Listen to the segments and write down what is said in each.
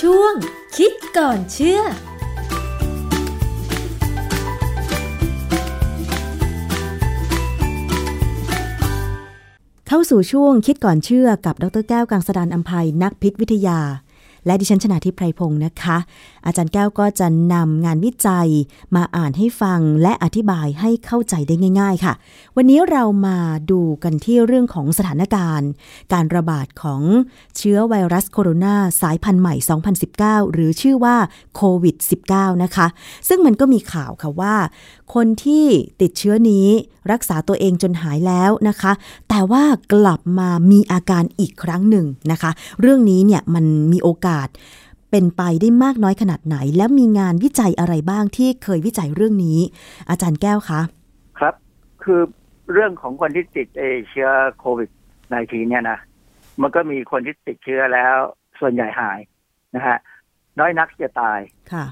ช่วง คิดก่อนเชื่อเข้าสู่ช่วงคิดก่อนเชื่อกับดรแก้วกังสดานอัมภัยนักพิษวิทยา และดิฉันชนาทิพไพรพงศ์นะคะ อาจารย์แก้วก็จะนำงานวิจัยมาอ่านให้ฟังและอธิบายให้เข้าใจได้ง่าย ๆ ค่ะ วันนี้เรามาดูกันที่เรื่องของสถานการณ์ การระบาดของเชื้อไวรัสโคโรนาสายพันธุ์ใหม่ 2019 หรือชื่อว่าโควิด -19 นะคะ ซึ่งมันก็มีข่าวค่ะว่า คนที่ติดเชื้อนี้รักษาตัวเองจนหายแล้วนะคะแต่ว่ากลับมามีอาการอีกครั้งหนึ่งนะคะ เรื่องนี้เนี่ยมันมีโอกาสเป็นไปได้มากน้อยขนาดไหน แล้วมีงานวิจัยอะไรบ้างที่เคยวิจัยเรื่องนี้ อาจารย์แก้วคะครับ คือเรื่องของคนที่ติดเอเชื้อโควิด -19 เนี่ยนะมันก็มีคนที่ติดเชื้อแล้ว ส่วนใหญ่หายนะฮะน้อยนักจะตายค่ะ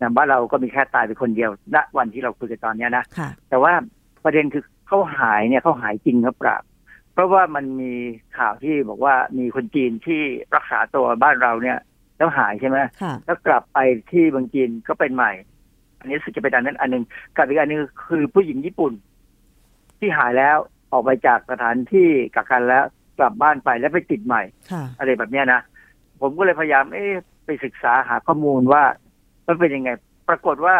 นะบ้านเราก็มีแค่ตายไปคนเดียวณวันที่เราคุยกันตอนเนี้ยนะค่ะแต่ว่าประเด็นคือเขาหายเนี่ยเขาหายจริงหรือเปล่า เพราะว่ามันมีข่าวที่บอกว่ามีคนจีนที่รักษาตัวบ้านเราเนี่ยแล้วหายใช่ไหมค่ะแล้วกลับไปที่เมืองจีนก็เป็นใหม่ อันนี้รู้สึกจะเป็นอันนั้นอันหนึ่งกับอีกอันหนึงคือผู้หญิงญี่ปุ่น ที่หายแล้วออกไปจากสถานที่กักกันแล้วกลับบ้านไปแล้วไปติดใหม่ค่ะอะไรแบบเนี้ยนะผมก็เลยพยายามเอ๊ะไปศึกษาหาข้อมูลว่ามันเป็นยังไง ปรากฏว่า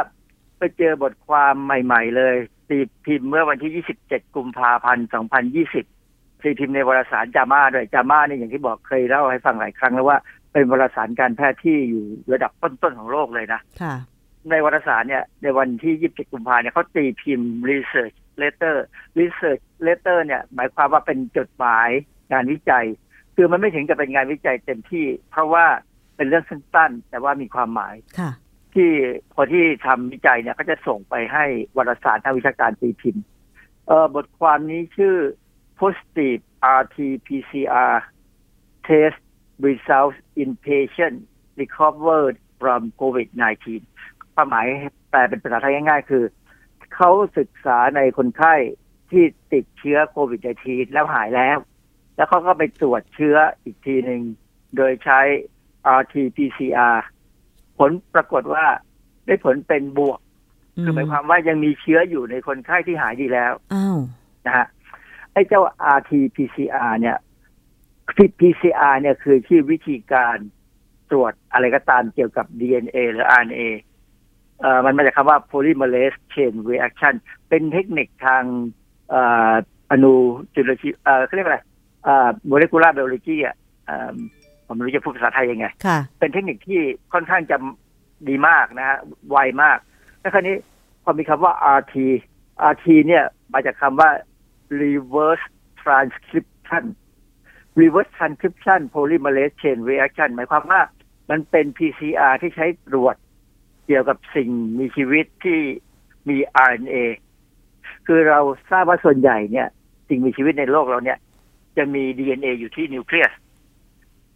ไปเจอบทความใหม่ ๆ เลยตีพิมพ์เมื่อวันที่ 27 กุมภาพันธ์ 2020 ตีพิมพ์ในวารสารจามาด้วยจามาเนี่ยอย่างที่บอกเคยเล่าให้ฟังหลายครั้งแล้วว่าเป็นวารสารการแพทย์ที่อยู่ระดับต้นๆของโลกเลยนะค่ะในวารสารเนี่ยในวันที่ 27 กุมภาเนี่ยเขาตีพิมพ์ research letter research letter เนี่ย หมายความว่าเป็นจดหมายงานวิจัย คือมันไม่ถึงกับเป็นงานวิจัยเต็มที่ เพราะว่าเป็นเรื่องสั้นๆแต่ว่ามีความหมายค่ะที่คนที่ทำวิจัยเนี่ยก็จะส่งไปให้วารสารทางวิชาการตีพิมพ์เอ่อบทความนี้ชื่อ positive RT-PCR test results in patient recovered from COVID-19 ความหมายแปลเป็นภาษาไทยง่ายๆ คือ เขาศึกษาในคนไข้ที่ติดเชื้อโควิด -19 แล้วหายแล้ว แล้วเขาก็ไปตรวจเชื้ออีกทีหนึ่ง โดยใช้ RT-PCR ผลปรากฏว่าได้ผลเป็นบวก คือหมายความว่ายังมีเชื้ออยู่ในคนไข้ที่หายดีแล้วอ้าวนะฮะไอ้เจ้า RT-PCR เนี่ย PCR เนี่ยคือที่วิธีการตรวจอะไรก็ตามเกี่ยวกับ DNA หรือ RNA เอ่อมันมาจากคำว่า polymerase chain reaction เป็นเทคนิคทางเอ่ออนุจุลชีเอ่อเขาเรียกอะไรเอ่อ molecular biology อะเอ่อผมไม่รู้จะพูดภาษาไทยยังไงค่ะเป็นเทคนิคที่ค่อนข้างจะดีมากนะฮะ ไวมาก แล้วคราวนี้พอมีคำว่า RT RT เนี่ยมาจากคำว่า reverse transcription reverse transcription polymerase chain reaction หมายความว่ามันเป็น PCR ที่ใช้ตรวจเกี่ยวกับสิ่งมีชีวิตที่มี RNA คือเราทราบว่าส่วนใหญ่เนี่ย สิ่งมีชีวิตในโลกเราเนี่ย จะมี DNA อยู่ที่นิวเคลียส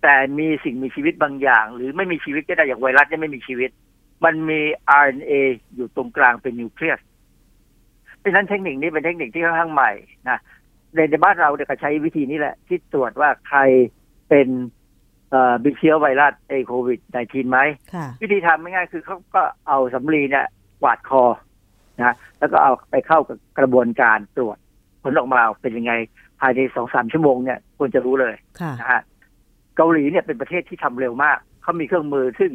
แต่มีสิ่งมีชีวิตบางอย่าง หรือไม่มีชีวิตก็ได้อย่างไวรัสเนี่ยไม่มีชีวิต มันมี RNA อยู่ตรงกลางเป็นนิวเคลียส เพราะฉะนั้นเทคนิคนี้เป็นเทคนิคที่ค่อนข้างใหม่นะในในบ้านเราเนี่ยก็ใช้วิธีนี้แหละ ที่ตรวจว่าใครเป็นเอ่อมีเชื้อไวรัสไอโควิด -19 ไหมค่ะวิธีทำง่ายๆคือเขาก็เอาสำลีเนี่ยกวาดคอนะแล้วก็เอาไปเข้ากับกระบวนการตรวจผลออกมาเป็นยังไง ภายในสองสามชั่วโมงเนี่ยควรจะรู้เลยค่ะนะฮะเกาหลีเนี่ยเป็นประเทศที่ทำเร็วมาก เขามีเครื่องมือซึ่ง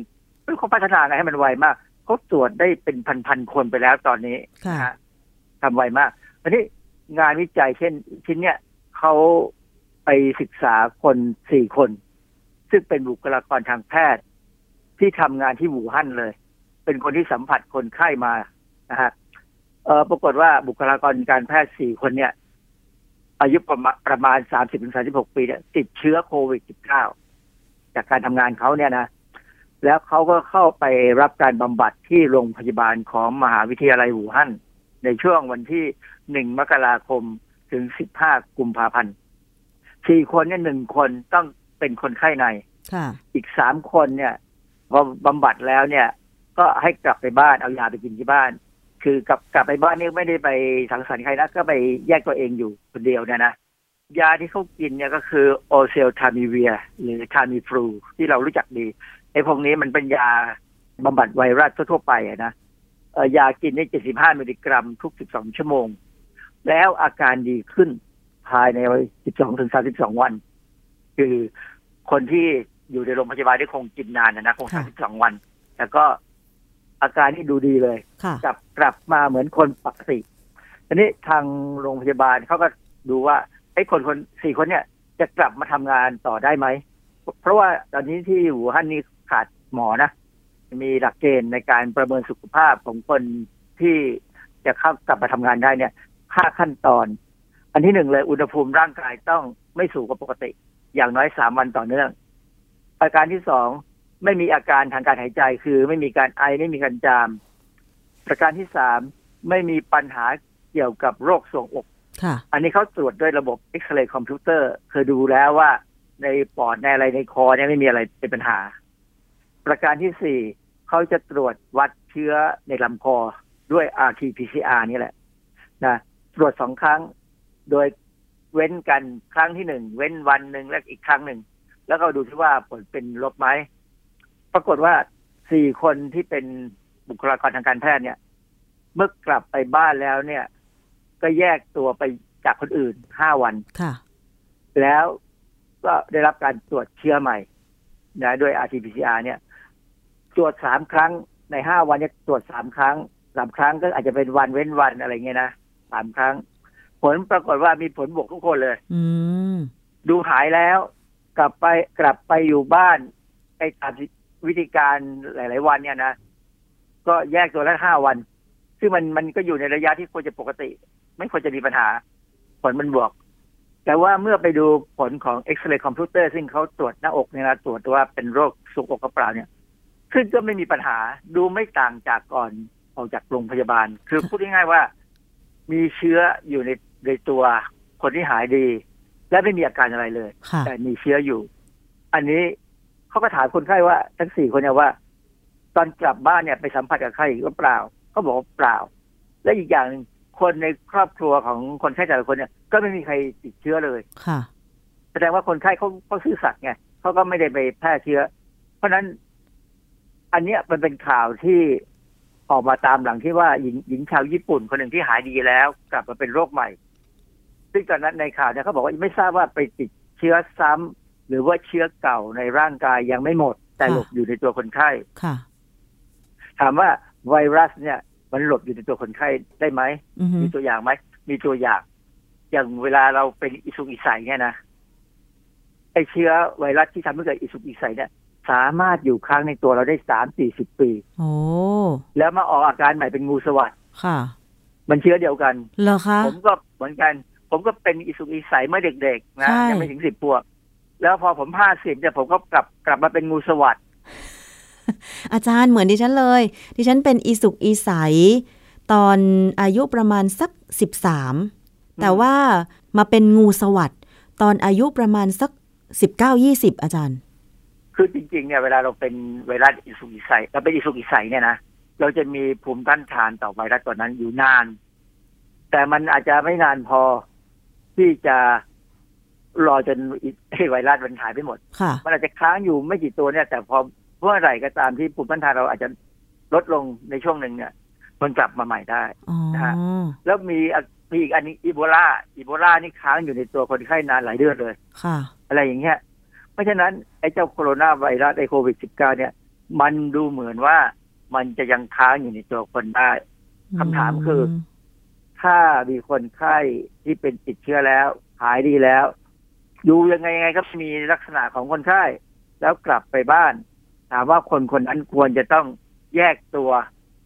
เขาพัฒนาไงให้มันไวมากเขาตรวจได้เป็นพันๆคนไปแล้วตอนนี้ค่ะนะฮะ ทำไวมากอันนี้งานวิจัยเช่น ชิ้นเนี่ยเขาไปศึกษาคนสี่คน ซึ่งเป็นบุคลากรทางแพทย์ ที่ทำงานที่หูฮั่นเลย เป็นคนที่สัมผัสคนไข้มานะฮะเออปรากฏว่าบุคลากรการแพทย์สี่คนเนี่ย อายุประมาณประมาณสามสิบถึงสาสิบหกปีเนี่ยติดเชื้อโควิดสิบเก้าจากการทำงานเขาเนี่ยนะแล้วเขาก็เข้าไปรับการบำบัดที่โรงพยาบาลของมหาวิทยาลัยหูฮั่น ในช่วงวันที่หนึ่งมกราคมถึงสิบห้ากุมภาพันธ์สี่คนเนี่ยหนึ่งคนต้องเป็นคนไข้ในค่ะอีกสามคนเนี่ยพอบำบัดแล้วเนี่ย ก็ให้กลับไปบ้านเอายาไปกินที่บ้าน คือกลับกลับไปบ้านนี่ไม่ได้ไปสังสรรค์ใครนะก็ไปแยกตัวเองอยู่คนเดียวเนี่ยนะยาที่เขากินเนี่ยก็คือโอเซลทามิเวียร์ หรือทามิฟลูที่เรารู้จักดีไออ้พวกนี้มันเป็นยาบำบัดไวรัสทั่วๆไปอะนะเอ่อ ยากินได้ 75 มิลลิกรัมทุก 12 ชั่วโมง แล้วอาการดีขึ้นภายใน 12 ถึง 32 วัน คือคนที่อยู่ในโรงพยาบาลที่คงกินนานนะนะคงค่ะ32 วัน แล้วก็อาการนี่ดูดีเลยค่ะกลับกลับมาเหมือนคนปกติทีนี้ทางโรงพยาบาลเขาก็ดูว่าไอ้คนคนสี่คนเนี่ย จะกลับมาทำงานต่อได้ไหม เพราะว่าตอนนี้ที่อู่ฮั่นนี่ขาดหมอนะ มีหลักเกณฑ์ในการประเมินสุขภาพของคนที่จะเข้ากลับมาทำงานได้เนี่ยห้าขั้นตอน อันที่หนึ่งเลยอุณหภูมิร่างกายต้องไม่สูงกว่าปกติ อย่างน้อยสามวันต่อเนื่อง อาการที่สองไม่มีอาการทางการหายใจคือไม่มีการไอไม่มีการจาม ประการที่สามไม่มีปัญหาเกี่ยวกับโรคทรวงอกค่ะอันนี้เขาตรวจด้วยระบบเอ็กซเรย์คอมพิวเตอร์เคยดูแล้วว่าในปอดในอะไรในคอเนี่ยไม่มีอะไรเป็นปัญหา ประการที่สี่เขาจะตรวจวัดเชื้อในลำคอด้วย RT-PCR นี่แหละนะตรวจสองครั้ง โดยเว้นกันครั้งที่หนึ่งเว้นวันหนึ่งและอีกครั้งหนึ่ง แล้วก็ดูที่ว่าผลเป็นลบไหมปรากฏว่าสี่คนที่เป็นบุคลากรทางการแพทย์เนี่ย เมื่อกลับไปบ้านแล้วเนี่ย ก็แยกตัวไปจากคนอื่นห้าวันค่ะ แล้วก็ได้รับการตรวจเชื้อใหม่นะด้วย RT-PCR เนี่ย ตรวจสามครั้งในห้าวันเนี่ยตรวจสามครั้งสามครั้งก็อาจจะเป็นวันเว้นวันอะไรเงี้ยนะสามครั้ง ผลปรากฏว่ามีผลบวกทุกคนเลย อืมดูหายแล้ว กลับไปกลับไปอยู่บ้านไอ้ตามวิธีการหลาย ๆ วันเนี่ยนะก็แยกตัวละห้าวัน ซึ่งมันมันก็อยู่ในระยะที่ควรจะปกติ ไม่ควรจะมีปัญหา ผลมันบวก แต่ว่าเมื่อไปดูผลของเอ็กซเรย์คอมพิวเตอร์ซึ่งเขาตรวจหน้าอกเนี่ยนะตรวจว่าเป็นโรคสุกอกกระเปล่าเนี่ย ซึ่งก็ไม่มีปัญหาดูไม่ต่างจากก่อนออกจากโรงพยาบาล คือพูดง่ายๆว่า มีเชื้ออยู่ในในตัวคนที่หายดี และไม่มีอาการอะไรเลยค่ะแต่มีเชื้ออยู่ อันนี้เขาก็ถามคนไข้ว่า ทั้งสี่คนเนี่ยว่า ตอนกลับบ้านเนี่ยไปสัมผัสกับใครหรือเปล่าเขาบอกว่าเปล่า และอีกอย่างหนึ่งคนในครอบครัวของคนไข้แต่ละคนเนี่ย ก็ไม่มีใครติดเชื้อเลยค่ะแสดงว่าคนไข้เขาเขาซื่อสัตย์ไงเขาก็ไม่ได้ไปแพร่เชื้อ เพราะฉะนั้น อันเนี้ยมันเป็นข่าวที่ออกมาตามหลังที่ว่าหญิงหญิงชาวญี่ปุ่นคนหนึ่งที่หายดีแล้ว กลับมาเป็นโรคใหม่ ซึ่งตอนนั้นในข่าวเนี่ยเขาบอกว่าไม่ทราบว่าไปติดเชื้อซ้ำหรือว่าเชื้อเก่าในร่างกายยังไม่หมด แต่ค่ะหลบอยู่ในตัวคนไข้ค่ะ ถามว่าไวรัสเนี่ย มันหลบอยู่ในตัวคนไข้ได้ไหมอือฮึมีตัวอย่างไหมมีตัวอย่าง อย่างเวลาเราเป็นอิสุกอิสัยเนี่ยนะไอเชื้อไวรัสที่ทำให้เกิดอิสุกอิสัยเนี่ย สามารถอยู่ค้างในตัวเราได้สามสี่สิบปี โอ้แล้วมาออกอาการใหม่เป็นงูสวัสด์ค่ะ มันเชื้อเดียวกันเหรอคะผมก็เหมือนกัน ผมก็เป็นอิสุกอิสัยเมื่อเด็กๆนะใช่ยังไม่ถึงสิบปวบแล้วพอผมห้าสิบเนี่ยผมก็กลับกลับมาเป็นงูสวัสด์อาจารย์เหมือนดิฉันเลย ดิฉันเป็นอีสุกอีใสตอนอายุประมาณสักสิบสามแต่ว่ามาเป็นงูสวัสด์ตอนอายุประมาณสักสิบเก้ายี่สิบอาจารย์ คือจริงๆเนี่ยเวลาเราเป็นไวรัสอิสุกอิสัยเราเป็นอิสุกอิสัยเนี่ยนะเราจะมีภูมิต้านทานต่อไวรัสตัวนั้นอยู่นาน แต่มันอาจจะไม่นานพอที่จะรอจนไอ้ไวรัสมันหายไปหมดค่ะมันอาจจะค้างอยู่ไม่กี่ตัวเนี่ย แต่พอเมื่อไหร่ก็ตามที่ภูมิต้านทานเราอาจจะลดลงในช่วงหนึ่งเนี่ย มันกลับมาใหม่ได้อ๋อนะฮะแล้วมีอะมีอีกอันนี้อีโบลาอีโบลานี่ค้างอยู่ในตัวคนไข้นานหลายเดือนเลย ค่ะ อะไรอย่างเงี้ยเพ ราะฉะนั้นไอ้เจ้าโคโรนาไวรัสไอ้โควิด -19 เนี่ย มันดูเหมือนว่ามันจะยังค้างอยู่ในตัวคนได้คำถามคือมถ้ามีคนไข้ที่เป็นติดเชื้อแล้ว หายดีแล้วดูยังไงยังไงก็มีลักษณะของคนไข้ แล้วกลับไปบ้าน ถามว่าคนคนนั้นควรจะต้องแยกตัว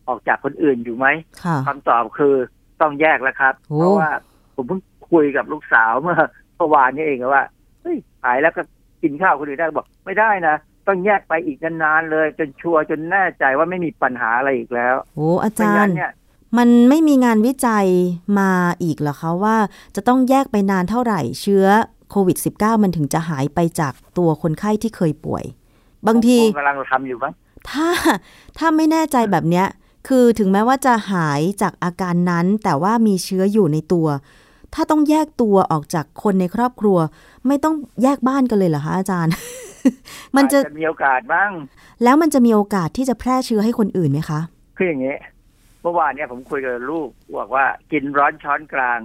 ออกจากคนอื่นอยู่ไหมค่ะคำตอบคือต้องแยกแล้วครับโอ้เพราะว่าผมเพิ่งคุยกับลูกสาวเมื่อเมื่อวานนี้เองว่าเฮ้ยหายแล้วก็ กินข้าวคนอื่นได้บอก ไม่ได้นะต้องแยกไปอีกนานๆเลย จนชัวร์จนแน่ใจว่าไม่มีปัญหาอะไรอีกแล้วโอ้อาไม่จารงั้นย์เนี่ยมันไม่มีงานวิจัยมาอีกเหรอคะว่า จะต้องแยกไปนานเท่าไหร่เชื้อโควิด -19 มันถึงจะหายไปจากตัวคนไข้ที่เคยป่วย บางทีผมกำลังทำอยู่มั้งถ้าถ้าไม่แน่ใจแบบเนี้ย คือถึงแม้ว่าจะหายจากอาการนั้น แต่ว่ามีเชื้ออยู่ในตัว ถ้าต้องแยกตัวออกจากคนในครอบครัว ไม่ต้องแยกบ้านกันเลยเหรอคะอาจารย์ มันจะอาจจะมีโอกาสบ้าง แล้วมันจะมีโอกาสที่จะแพร่เชื้อให้คนอื่นไหมคะ คืออย่างนี้เมื่อวานเนี่ยผมคุยกับลูกบอกว่ากินร้อนช้อนกลาง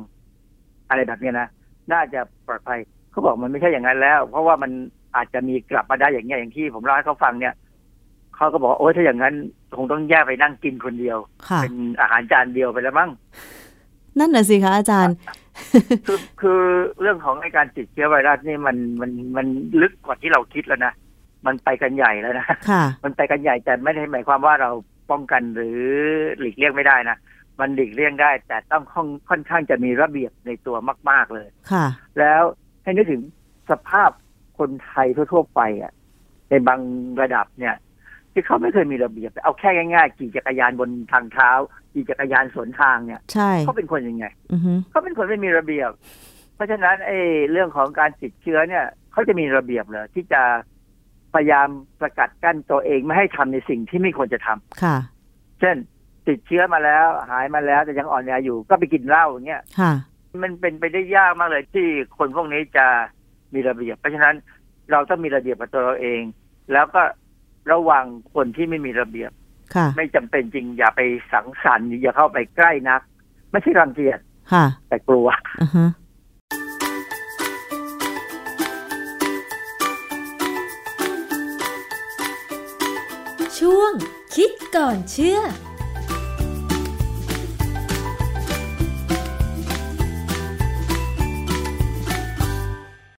อะไรแบบเนี้ยนะน่าจะปลอดภัยเขาบอกมันไม่ใช่อย่างนั้นแล้ว เพราะว่ามันอาจจะมีกลับมาได้อย่างเงี้ยอย่างที่ผมเล่าให้เขาฟังเนี่ยเขาก็บอกว่าโอ้ยถ้าอย่างนั้น คงต้องแยกไปนั่งกินคนเดียวค่ะเป็นอาหารจานเดียวไปแล้วมั้ง นั่นน่ะสิคะอาจารย์คือคือเรื่องของไอการติดเชื้อไวรัสนี่มันมันมันลึกกว่าที่เราคิดแล้วนะ มันไปกันใหญ่แล้วนะค่ะมันไปกันใหญ่แต่ไม่ได้หมายความว่าเราป้องกันหรือหลีกเลี่ยงไม่ได้นะมันหลีกเลี่ยงได้ แต่ต้องค่อนค่อนข้างจะมีระเบียบในตัวมาก ๆเลยค่ะ แล้วให้นึกถึงสภาพคนไทยทั่วๆไปอะในบางระดับเนี่ย ที่เขาไม่เคยมีระเบียบเอาแค่ง่ายๆขี่จักรยานบนทางเท้าขี่จักรยานสวนทางเนี่ยใช่เขาเป็นคนยังไงอือฮึเขาเป็นคนไม่มีระเบียบ เพราะฉะนั้นไอ้เรื่องของการติดเชื้อเนี่ยเขาจะมีระเบียบเลยที่จะพยายามสกัดกั้นตัวเองไม่ให้ทำในสิ่งที่ไม่ควรจะทำค่ะ เช่น ติดเชื้อมาแล้ว หายมาแล้วแต่ยังอ่อนแออยู่ก็ไปกินเหล้าอย่างเงี้ยค่ะ มันเป็นไปได้ยากมากเลยที่คนพวกนี้จะมีระเบียบ เพราะฉะนั้นเราต้องมีระเบียบกับตัวเราเอง แล้วก็ ระวังคนที่ไม่มีระเบียบค่ะไม่จำเป็นจริงอย่าไปสังสรรค์อย่าเข้าไปใกล้นัก ไม่ใช่รังเกียจค่ะแต่กลัวอือฮึช่วงคิดก่อนเชื่อ